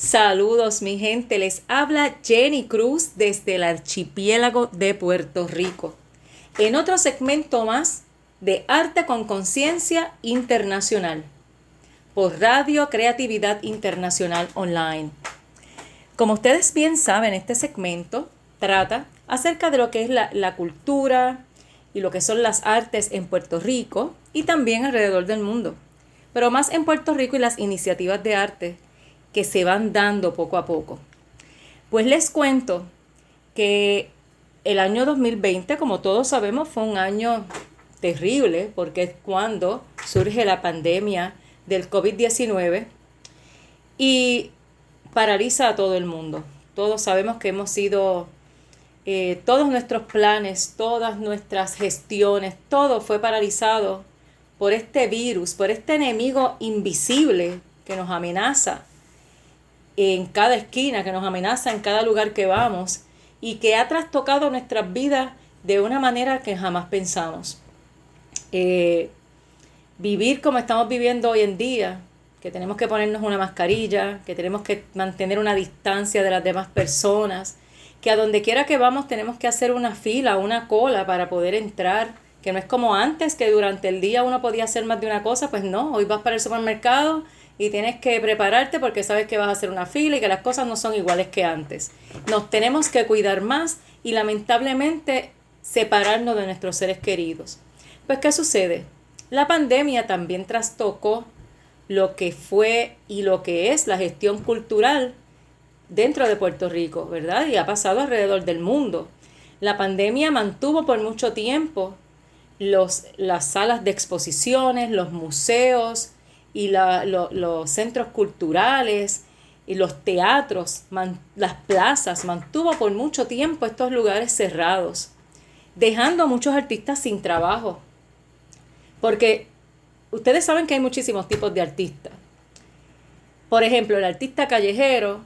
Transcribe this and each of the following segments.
Saludos mi gente, les habla Jenny Cruz desde el archipiélago de Puerto Rico. En otro segmento más de Arte con Conciencia Internacional por Radio Creatividad Internacional Online. Como ustedes bien saben, este segmento trata acerca de lo que es la, cultura y lo que son las artes en Puerto Rico y también alrededor del mundo, pero más en Puerto Rico y las iniciativas de arte que se van dando poco a poco. Pues les cuento que el año 2020, como todos sabemos, fue un año terrible porque es cuando surge la pandemia del COVID-19 y paraliza a todo el mundo. Todos sabemos que hemos sido, eh, todos nuestros planes, todas nuestras gestiones, todo fue paralizado por este virus, por este enemigo invisible que nos amenaza en cada esquina, que nos amenaza en cada lugar que vamos y que ha trastocado nuestras vidas de una manera que jamás pensamos. Eh, vivir como estamos viviendo hoy en día, que tenemos que ponernos una mascarilla, que tenemos que mantener una distancia de las demás personas, que a donde quiera que vamos tenemos que hacer una fila, una cola para poder entrar, que no es como antes, que durante el día uno podía hacer más de una cosa, pues no, hoy vas para el supermercado y tienes que prepararte porque sabes que vas a hacer una fila y que las cosas no son iguales que antes. Nos tenemos que cuidar más y lamentablemente separarnos de nuestros seres queridos. Pues ¿qué sucede? La pandemia también trastocó lo que fue y lo que es la gestión cultural dentro de Puerto Rico, ¿verdad? Y ha pasado alrededor del mundo. La pandemia mantuvo por mucho tiempo los, las salas de exposiciones, los museos, y los centros culturales y los teatros, las plazas, mantuvo por mucho tiempo estos lugares cerrados, dejando a muchos artistas sin trabajo. Porque ustedes saben que hay muchísimos tipos de artistas. Por ejemplo, el artista callejero,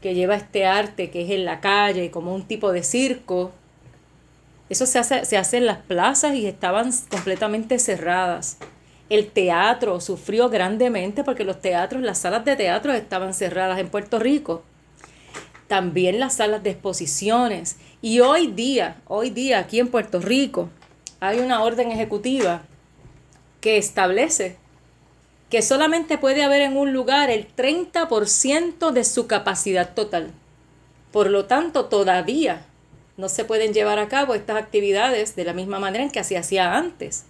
que lleva este arte que es en la calle, como un tipo de circo, eso se hace, se hace en las plazas y estaban completamente cerradas. El teatro sufrió grandemente porque los teatros, las salas de teatro estaban cerradas en Puerto Rico. También las salas de exposiciones. Y hoy día, hoy día aquí en Puerto Rico, hay una orden ejecutiva que establece que solamente puede haber en un lugar el 30% de su capacidad total. Por lo tanto, todavía no se pueden llevar a cabo estas actividades de la misma manera en que se hacía antes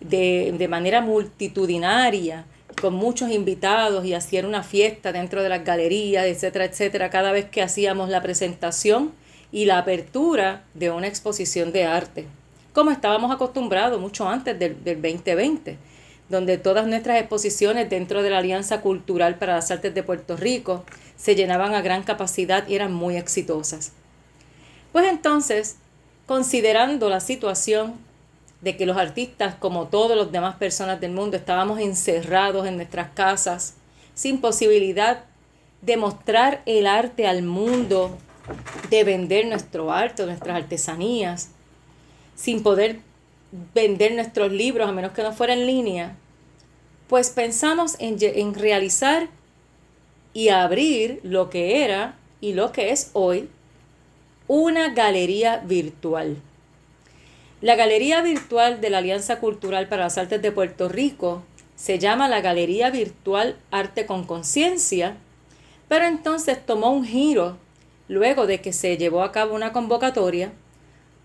de, manera multitudinaria, con muchos invitados y hacían una fiesta dentro de las galerías, etcétera, etcétera, cada vez que hacíamos la presentación y la apertura de una exposición de arte, como estábamos acostumbrados mucho antes del, del 2020, donde todas nuestras exposiciones dentro de la Alianza Cultural para las Artes de Puerto Rico se llenaban a gran capacidad y eran muy exitosas. Pues entonces, considerando la situación de que los artistas, como todas las demás personas del mundo, estábamos encerrados en nuestras casas, sin posibilidad de mostrar el arte al mundo, de vender nuestro arte, nuestras artesanías, sin poder vender nuestros libros a menos que no fuera en línea, pues pensamos en, en realizar y abrir lo que era y lo que es hoy una galería virtual. La Galería Virtual de la Alianza Cultural para las Artes de Puerto Rico se llama la Galería Virtual Arte con Conciencia, pero entonces tomó un giro luego de que se llevó a cabo una convocatoria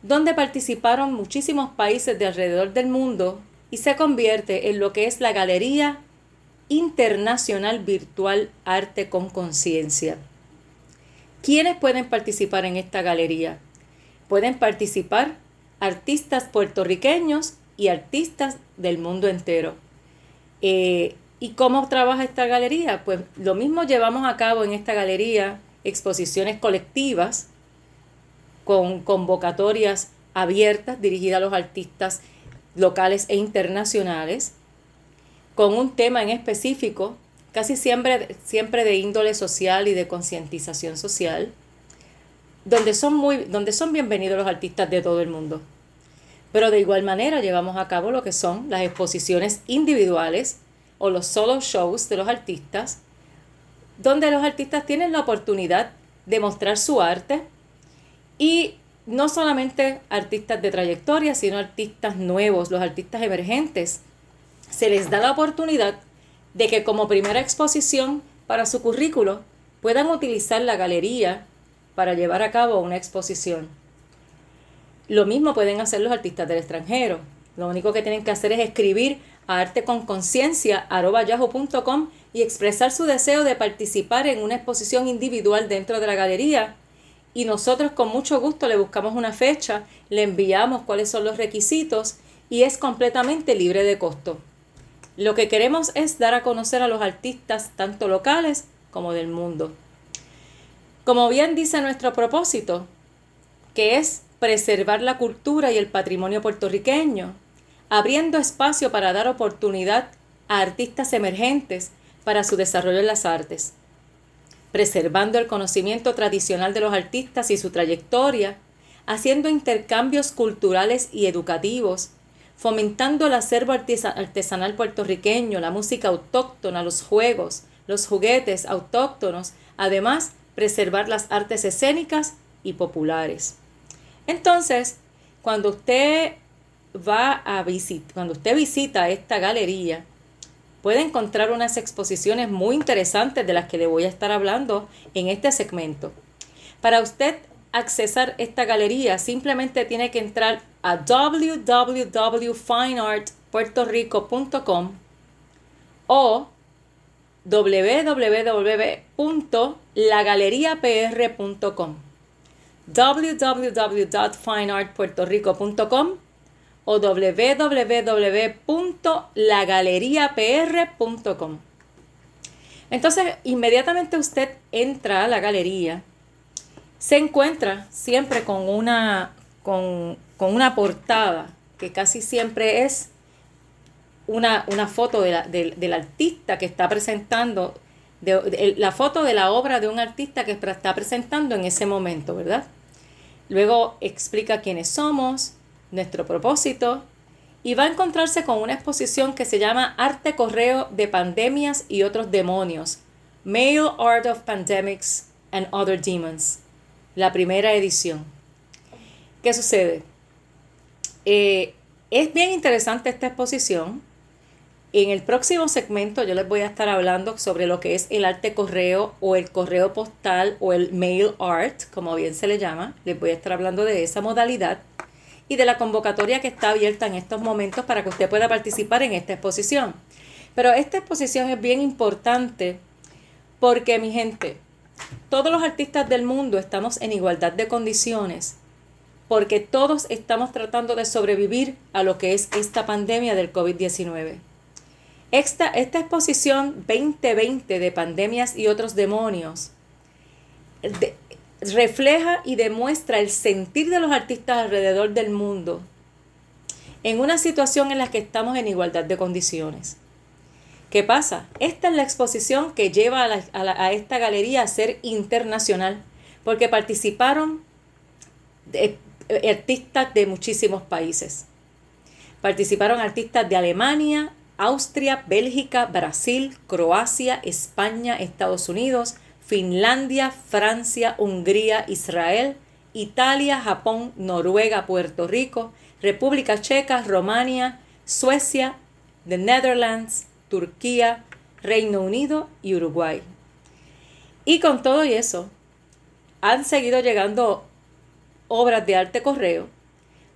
donde participaron muchísimos países de alrededor del mundo y se convierte en lo que es la Galería Internacional Virtual Arte con Conciencia. ¿Quiénes pueden participar en esta galería? Pueden participar artistas puertorriqueños y artistas del mundo entero. Eh, ¿Y cómo trabaja esta galería? Pues lo mismo llevamos a cabo en esta galería, exposiciones colectivas con convocatorias abiertas dirigidas a los artistas locales e internacionales, con un tema en específico, casi siempre, siempre de índole social y de concientización social, donde son, muy, donde son bienvenidos los artistas de todo el mundo. Pero de igual manera llevamos a cabo lo que son las exposiciones individuales o los solo shows de los artistas donde los artistas tienen la oportunidad de mostrar su arte y no solamente artistas de trayectoria, sino artistas nuevos, los artistas emergentes. Se les da la oportunidad de que como primera exposición para su currículo puedan utilizar la galería para llevar a cabo una exposición. Lo mismo pueden hacer los artistas del extranjero. Lo único que tienen que hacer es escribir a arteconconciencia.yahoo.com y expresar su deseo de participar en una exposición individual dentro de la galería. Y nosotros con mucho gusto le buscamos una fecha, le enviamos cuáles son los requisitos y es completamente libre de costo. Lo que queremos es dar a conocer a los artistas tanto locales como del mundo. Como bien dice nuestro propósito, que es preservar la cultura y el patrimonio puertorriqueño, abriendo espacio para dar oportunidad a artistas emergentes para su desarrollo en las artes, preservando el conocimiento tradicional de los artistas y su trayectoria, haciendo intercambios culturales y educativos, fomentando el acervo artesanal puertorriqueño, la música autóctona, los juegos, los juguetes autóctonos, además preservar las artes escénicas y populares. Entonces, cuando usted va a visitar, cuando usted visita esta galería, puede encontrar unas exposiciones muy interesantes de las que le voy a estar hablando en este segmento. Para usted accesar esta galería, simplemente tiene que entrar a www.fineartpuertorico.com o www.lagaleriapr.com www.fineartpuertorico.com o www.lagaleriapr.com. Entonces, inmediatamente usted entra a la galería, se encuentra siempre con una, con, una portada que casi siempre es una, foto del artista que está presentando, la foto de la obra de un artista que está presentando en ese momento, ¿verdad? Luego explica quiénes somos, nuestro propósito y va a encontrarse con una exposición que se llama Arte Correo de Pandemias y otros demonios, Mail Art of Pandemics and Other Demons, la primera edición. ¿Qué sucede? Eh, es bien interesante esta exposición. En el próximo segmento yo les voy a estar hablando sobre lo que es el arte correo o el correo postal o el mail art, como bien se le llama. Les voy a estar hablando de esa modalidad y de la convocatoria que está abierta en estos momentos para que usted pueda participar en esta exposición. Pero esta exposición es bien importante porque, mi gente, todos los artistas del mundo estamos en igualdad de condiciones porque todos estamos tratando de sobrevivir a lo que es esta pandemia del COVID-19. Esta, esta exposición 2020 de pandemias y otros demonios refleja y demuestra el sentir de los artistas alrededor del mundo en una situación en la que estamos en igualdad de condiciones. ¿Qué pasa? Esta es la exposición que lleva a, esta galería a ser internacional, porque participaron eh, artistas de muchísimos países. Participaron artistas de Alemania, Austria, Bélgica, Brasil, Croacia, España, Estados Unidos, Finlandia, Francia, Hungría, Israel, Italia, Japón, Noruega, Puerto Rico, República Checa, Romania, Suecia, The Netherlands, Turquía, Reino Unido y Uruguay. Y con todo eso, han seguido llegando obras de arte correo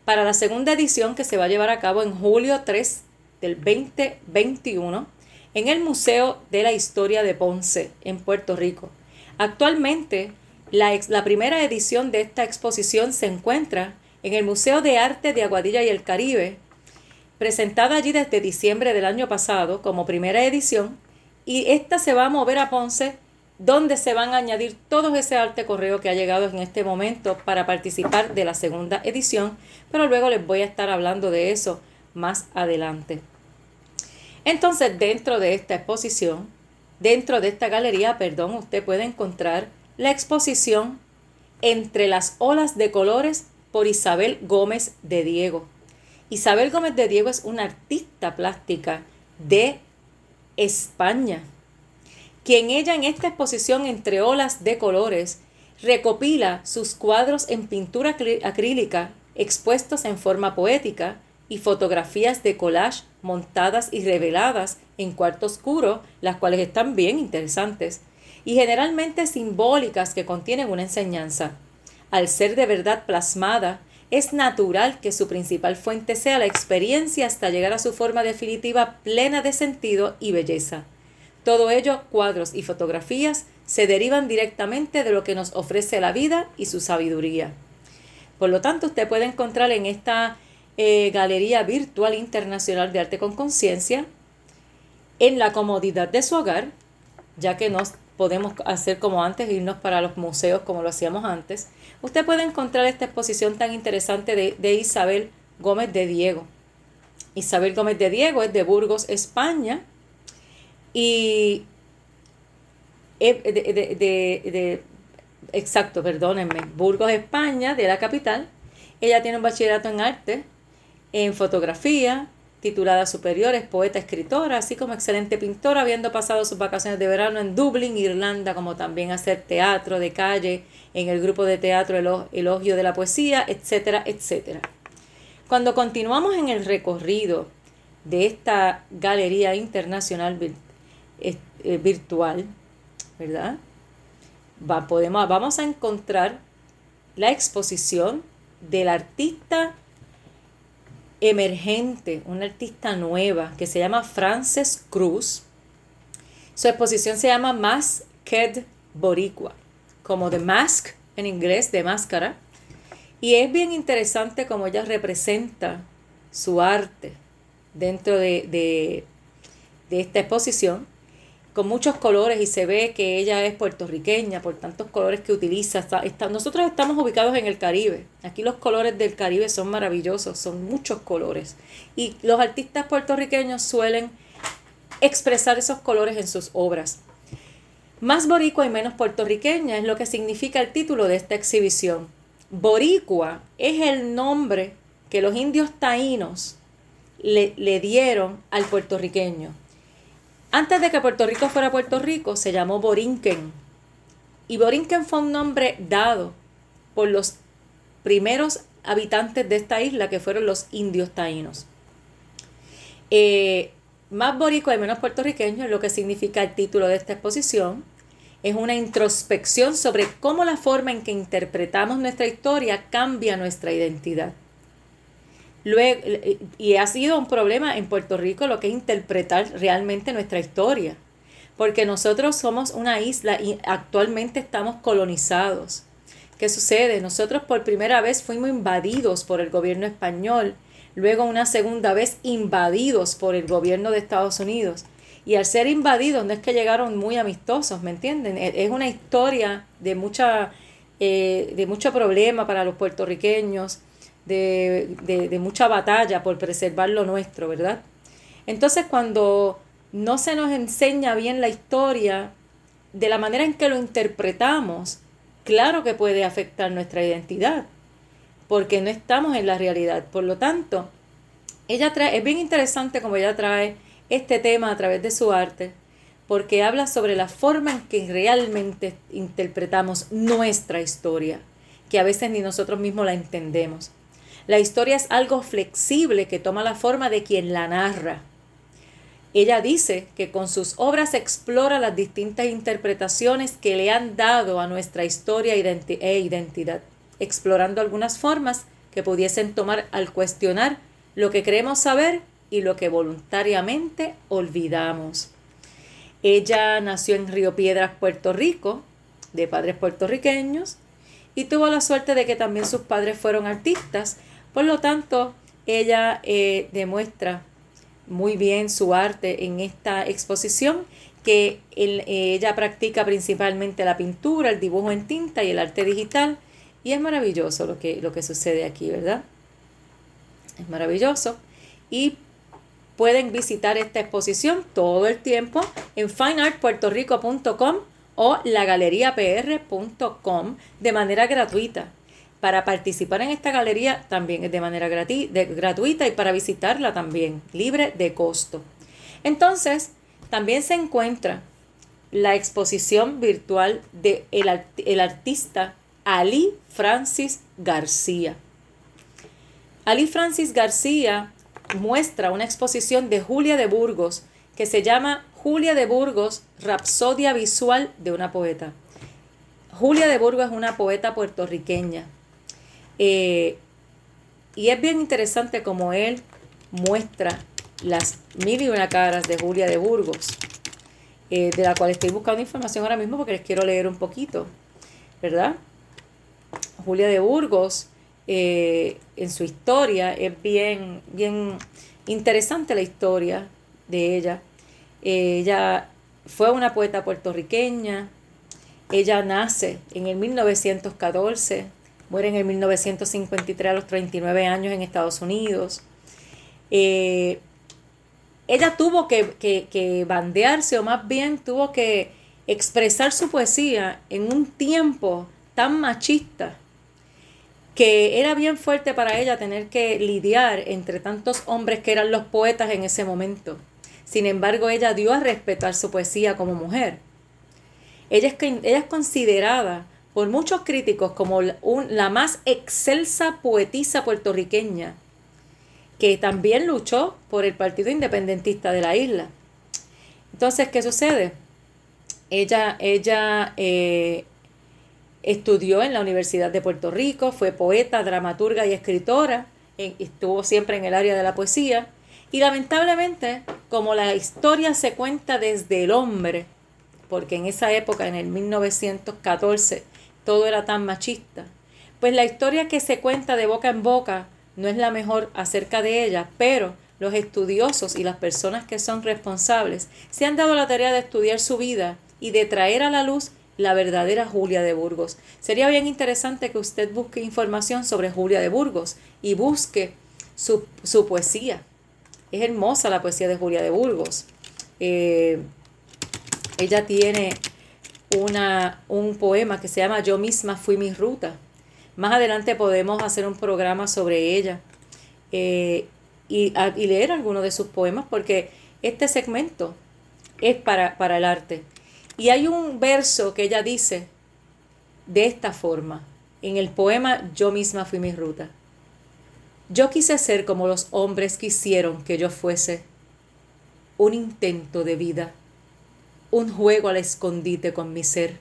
para la segunda edición que se va a llevar a cabo en julio 3 del 2021 en el Museo de la Historia de Ponce, en Puerto Rico. Actualmente, la, la primera edición de esta exposición se encuentra en el Museo de Arte de Aguadilla y el Caribe, presentada allí desde diciembre del año pasado como primera edición, y esta se va a mover a Ponce, donde se van a añadir todo ese arte correo que ha llegado en este momento para participar de la segunda edición, pero luego les voy a estar hablando de eso más adelante. Entonces, dentro de esta exposición, dentro de esta galería, perdón, usted puede encontrar la exposición Entre las olas de colores por Isabel Gómez de Diego. Isabel Gómez de Diego es una artista plástica de España quien ella en esta exposición entre olas de colores recopila sus cuadros en pintura acrílica expuestos en forma poética y fotografías de collage montadas y reveladas en cuarto oscuro, las cuales están bien interesantes, y generalmente simbólicas que contienen una enseñanza. Al ser de verdad plasmada, es natural que su principal fuente sea la experiencia hasta llegar a su forma definitiva plena de sentido y belleza. Todo ello, cuadros y fotografías, se derivan directamente de lo que nos ofrece la vida y su sabiduría. Por lo tanto, usted puede encontrar en esta eh, Galería Virtual Internacional de Arte con Conciencia, en la comodidad de su hogar, ya que no podemos hacer como antes, irnos para los museos como lo hacíamos antes, usted puede encontrar esta exposición tan interesante de, Isabel Gómez de Diego. Isabel Gómez de Diego es de Burgos, España, y de, de, exacto, perdónenme, Burgos, España, de la capital. Ella tiene un bachillerato en arte, en fotografía, titulada superior, es poeta, escritora, así como excelente pintora, habiendo pasado sus vacaciones de verano en Dublín, Irlanda, como también hacer teatro de calle en el grupo de teatro Elogio de la Poesía, etcétera, etcétera. Cuando continuamos en el recorrido de esta galería internacional eh, virtual, ¿verdad? Va, podemos, vamos a encontrar la exposición del artista emergente, una artista nueva que se llama Frances Cruz. Su exposición se llama Masked Boricua, como The Mask en inglés, de máscara. Y es bien interesante como ella representa su arte dentro de, de esta exposición con muchos colores y se ve que ella es puertorriqueña por tantos colores que utiliza. nosotros estamos ubicados en el Caribe. Aquí los colores del Caribe son maravillosos, son muchos colores. Y los artistas puertorriqueños suelen expresar esos colores en sus obras. Más boricua y menos puertorriqueña es lo que significa el título de esta exhibición. Boricua es el nombre que los indios taínos le dieron al puertorriqueño. Antes de que Puerto Rico fuera Puerto Rico, se llamó Borinquen. Y Borinquen fue un nombre dado por los primeros habitantes de esta isla, que fueron los indios taínos. Eh, más boricua y menos puertorriqueño es lo que significa el título de esta exposición. Es una introspección sobre cómo la forma en que interpretamos nuestra historia cambia nuestra identidad. Luego, y ha sido un problema en Puerto Rico lo que es interpretar realmente nuestra historia, porque nosotros somos una isla y actualmente estamos colonizados. ¿Qué sucede? Nosotros por primera vez fuimos invadidos por el gobierno español, luego una segunda vez invadidos por el gobierno de Estados Unidos. Y al ser invadidos no es que llegaron muy amistosos, ¿me entienden? E, es una historia de mucha, eh, de mucho problema para los puertorriqueños de, mucha batalla por preservar lo nuestro, ¿verdad? Entonces cuando no se nos enseña bien la historia, de la manera en que lo interpretamos, claro que puede afectar nuestra identidad, porque no estamos en la realidad. Por lo tanto, ella trae, es bien interesante como ella trae este tema a través de su arte, porque habla sobre la forma en que realmente interpretamos nuestra historia, que a veces ni nosotros mismos la entendemos. La historia es algo flexible que toma la forma de quien la narra. Ella dice que con sus obras explora las distintas interpretaciones que le han dado a nuestra historia e identidad, explorando algunas formas que pudiesen tomar al cuestionar lo que creemos saber y lo que voluntariamente olvidamos. Ella nació en Río Piedras, Puerto Rico, de padres puertorriqueños, y tuvo la suerte de que también sus padres fueron artistas por lo tanto, ella eh, demuestra muy bien su arte en esta exposición, que eh, ella practica principalmente la pintura, el dibujo en tinta y el arte digital. Y es maravilloso lo que, lo que sucede aquí, ¿verdad? Es maravilloso. Y pueden visitar esta exposición todo el tiempo en fineartpuertorico.com o lagaleriapr.com de manera gratuita. Para participar en esta galería también es de manera gratuita y para visitarla también, libre de costo. Entonces, también se encuentra la exposición virtual de el, artista Ali Francis García. Ali Francis García muestra una exposición de Julia de Burgos que se llama Julia de Burgos, Rapsodia Visual de una Poeta. Julia de Burgos es una poeta puertorriqueña. Eh, y es bien interesante como él muestra las mil y una caras de Julia de Burgos, eh, de la cual estoy buscando información ahora mismo porque les quiero leer un poquito, ¿verdad? Julia de Burgos, eh, en su historia, es bien, bien interesante la historia de ella. ella fue una poeta puertorriqueña, ella nace en el 1914, muere en el 1953 a los 39 años en Estados Unidos. Eh, ella tuvo que, que, bandearse, o más bien tuvo que expresar su poesía en un tiempo tan machista que era bien fuerte para ella tener que lidiar entre tantos hombres que eran los poetas en ese momento. Sin embargo, ella dio a respetar su poesía como mujer. Ella es, ella es considerada por muchos críticos como la más excelsa poetisa puertorriqueña, que también luchó por el Partido Independentista de la isla. Entonces, ¿qué sucede? Ella, ella eh, estudió en la Universidad de Puerto Rico, fue poeta, dramaturga y escritora, estuvo siempre en el área de la poesía, y lamentablemente, como la historia se cuenta desde el hombre, porque en esa época, en el 1914, todo era tan machista. Pues la historia que se cuenta de boca en boca no es la mejor acerca de ella, pero los estudiosos y las personas que son responsables se han dado la tarea de estudiar su vida y de traer a la luz la verdadera Julia de Burgos. Sería bien interesante que usted busque información sobre Julia de Burgos y busque su, poesía. Es hermosa la poesía de Julia de Burgos. Eh, ella tiene una, un poema que se llama Yo misma fui mi ruta. Más adelante podemos hacer un programa sobre ella eh, y, leer algunos de sus poemas porque este segmento es para, para el arte. Y hay un verso que ella dice de esta forma, en el poema Yo misma fui mi ruta. Yo quise ser como los hombres quisieron que yo fuese, un intento de vida un juego al escondite con mi ser.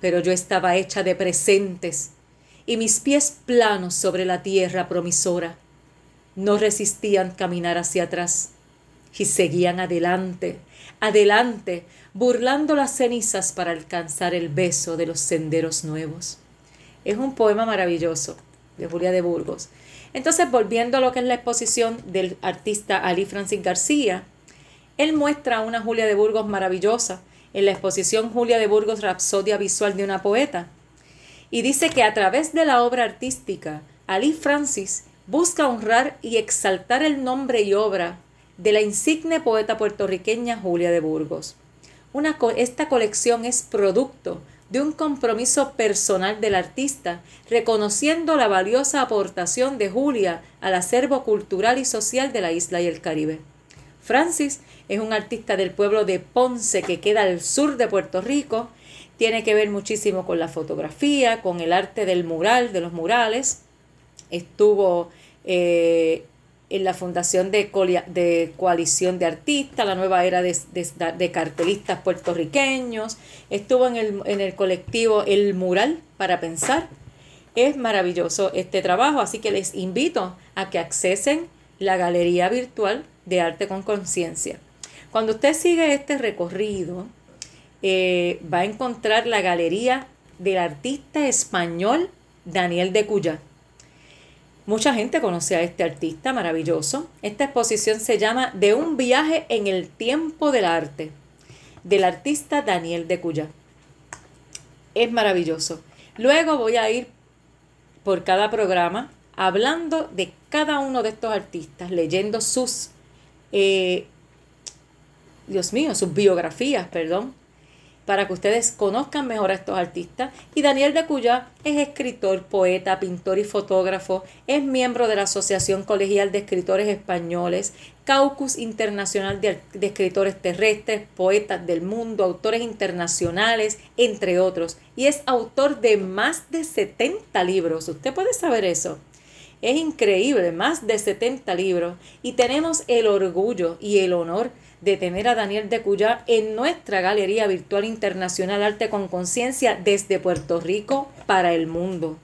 Pero yo estaba hecha de presentes y mis pies planos sobre la tierra promisora no resistían caminar hacia atrás y seguían adelante, adelante, burlando las cenizas para alcanzar el beso de los senderos nuevos. Es un poema maravilloso de Julia de Burgos. Entonces, volviendo a lo que es la exposición del artista Ali Francis García, él muestra una Julia de Burgos maravillosa en la exposición Julia de Burgos Rapsodia Visual de una Poeta. Y dice que a través de la obra artística, Ali Francis busca honrar y exaltar el nombre y obra de la insigne poeta puertorriqueña Julia de Burgos. Esta colección es producto de un compromiso personal del artista, reconociendo la valiosa aportación de Julia al acervo cultural y social de la isla y el Caribe. Francis es un artista del pueblo de Ponce que queda al sur de Puerto Rico. Tiene que ver muchísimo con la fotografía, con el arte del mural, de los murales. Estuvo eh, en la fundación de, Coalición de Artistas, la nueva era de, cartelistas puertorriqueños. Estuvo en el, en el colectivo El Mural para Pensar. Es maravilloso este trabajo, así que les invito a que accesen la galería virtual de arte con conciencia. Cuando usted sigue este recorrido, eh, va a encontrar la galería del artista español Daniel de Cuyá. Mucha gente conoce a este artista maravilloso. Esta exposición se llama De un viaje en el tiempo del arte, del artista Daniel de Cuyá. Es maravilloso. Luego voy a ir por cada programa hablando de cada uno de estos artistas, leyendo sus eh, Dios mío, sus biografías, perdón. para que ustedes conozcan mejor a estos artistas. Y Daniel de Cuyá es escritor, poeta, pintor y fotógrafo, es miembro de la Asociación Colegial de Escritores Españoles, Caucus Internacional de, Escritores Terrestres, Poetas del Mundo, autores internacionales, entre otros. Y es autor de más de 70 libros. ¿Usted puede saber eso? Es increíble, más de 70 libros. Y tenemos el orgullo y el honor de tener a Daniel de Cuyá en nuestra Galería Virtual Internacional Arte con Conciencia desde Puerto Rico para el mundo.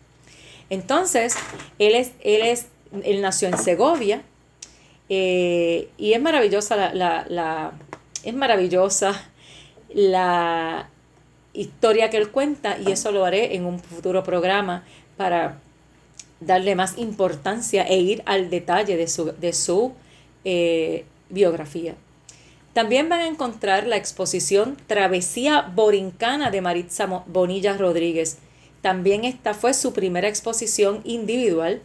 Entonces, él es, él es, él nació en Segovia eh, y es maravillosa la, la, es maravillosa la historia que él cuenta y eso lo haré en un futuro programa para darle más importancia e ir al detalle de su, de su eh, biografía. También van a encontrar la exposición Travesía Borincana de Maritza Bonilla Rodríguez. También esta fue su primera exposición individual.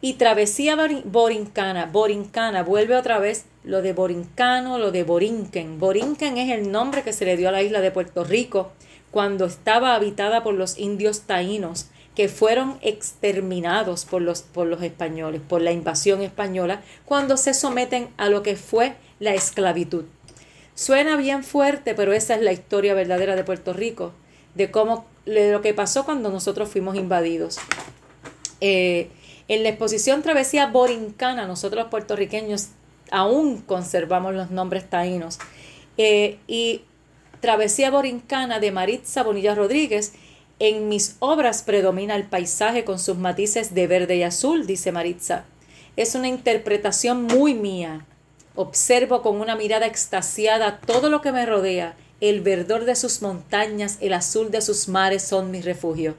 Y Travesía Borincana, Borincana, vuelve otra vez lo de Borincano, lo de Borinquen. Borinquen es el nombre que se le dio a la isla de Puerto Rico cuando estaba habitada por los indios taínos que fueron exterminados por los, por los españoles, por la invasión española, cuando se someten a lo que fue la esclavitud. Suena bien fuerte, pero esa es la historia verdadera de Puerto Rico, de cómo lo que pasó cuando nosotros fuimos invadidos. Eh, en la exposición Travesía Borincana, nosotros los puertorriqueños aún conservamos los nombres taínos. Eh, y Travesía Borincana de Maritza Bonilla Rodríguez en mis obras predomina el paisaje con sus matices de verde y azul, dice Maritza. Es una interpretación muy mía. Observo con una mirada extasiada todo lo que me rodea. El verdor de sus montañas, el azul de sus mares son mi refugio.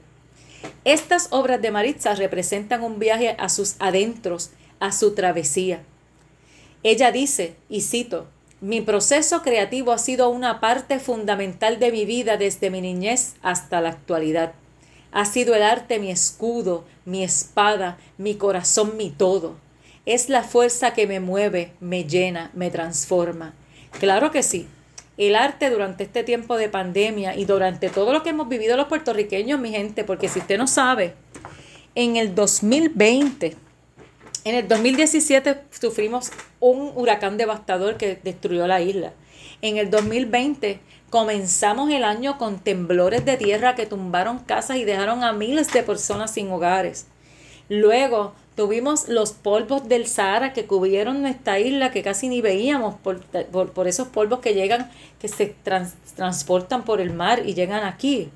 Estas obras de Maritza representan un viaje a sus adentros, a su travesía. Ella dice, y cito, mi proceso creativo ha sido una parte fundamental de mi vida desde mi niñez hasta la actualidad. Ha sido el arte mi escudo, mi espada, mi corazón, mi todo. Es la fuerza que me mueve, me llena, me transforma. Claro que sí. El arte durante este tiempo de pandemia y durante todo lo que hemos vivido los puertorriqueños, mi gente, porque si usted no sabe, en el 2020 en el 2017 sufrimos un huracán devastador que destruyó la isla. En el 2020 comenzamos el año con temblores de tierra que tumbaron casas y dejaron a miles de personas sin hogares. Luego tuvimos los polvos del Sahara que cubrieron nuestra isla que casi ni veíamos por, esos polvos que llegan, que se transportan por el mar y llegan aquí.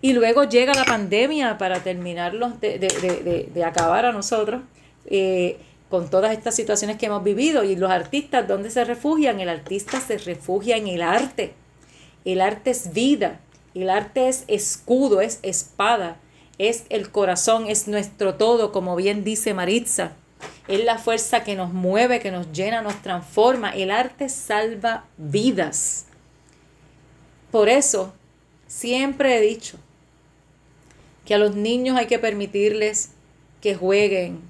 Y luego llega la pandemia para terminarlos de, de acabar a nosotros. Eh, con todas estas situaciones que hemos vivido. Y los artistas, ¿dónde se refugian? El artista se refugia en el arte. El arte es vida, el arte es escudo, es espada, es el corazón, es nuestro todo, como bien dice Maritza. Es la fuerza que nos mueve, que nos llena, nos transforma. El arte salva vidas. Por eso, siempre he dicho que a los niños hay que permitirles que jueguen,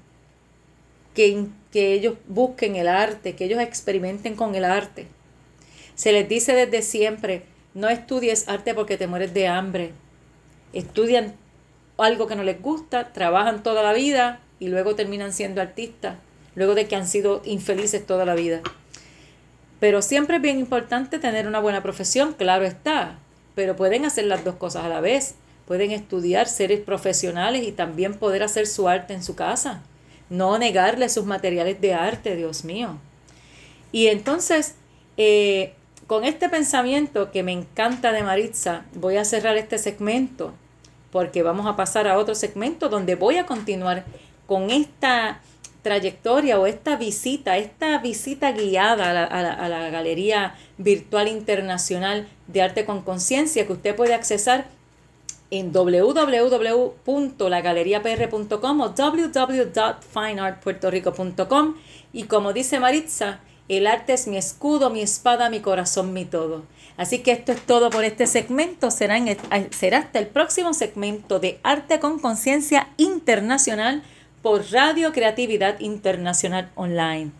que, ellos busquen el arte, que ellos experimenten con el arte. Se les dice desde siempre, no estudies arte porque te mueres de hambre. Estudian algo que no les gusta, trabajan toda la vida y luego terminan siendo artistas, luego de que han sido infelices toda la vida. Pero siempre es bien importante tener una buena profesión, claro está, pero pueden hacer las dos cosas a la vez. Pueden estudiar, ser profesionales y también poder hacer su arte en su casa no negarle sus materiales de arte, Dios mío. Y entonces, eh, con este pensamiento que me encanta de Maritza, voy a cerrar este segmento porque vamos a pasar a otro segmento donde voy a continuar con esta trayectoria o esta visita, esta visita guiada a la, a la Galería Virtual Internacional de Arte con Conciencia que usted puede accesar en www.lagaleriapr.com o www.fineartpuertorico.com y como dice Maritza, el arte es mi escudo, mi espada, mi corazón, mi todo. Así que esto es todo por este segmento. Será, será hasta el próximo segmento de Arte con Conciencia Internacional por Radio Creatividad Internacional Online.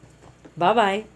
Bye bye.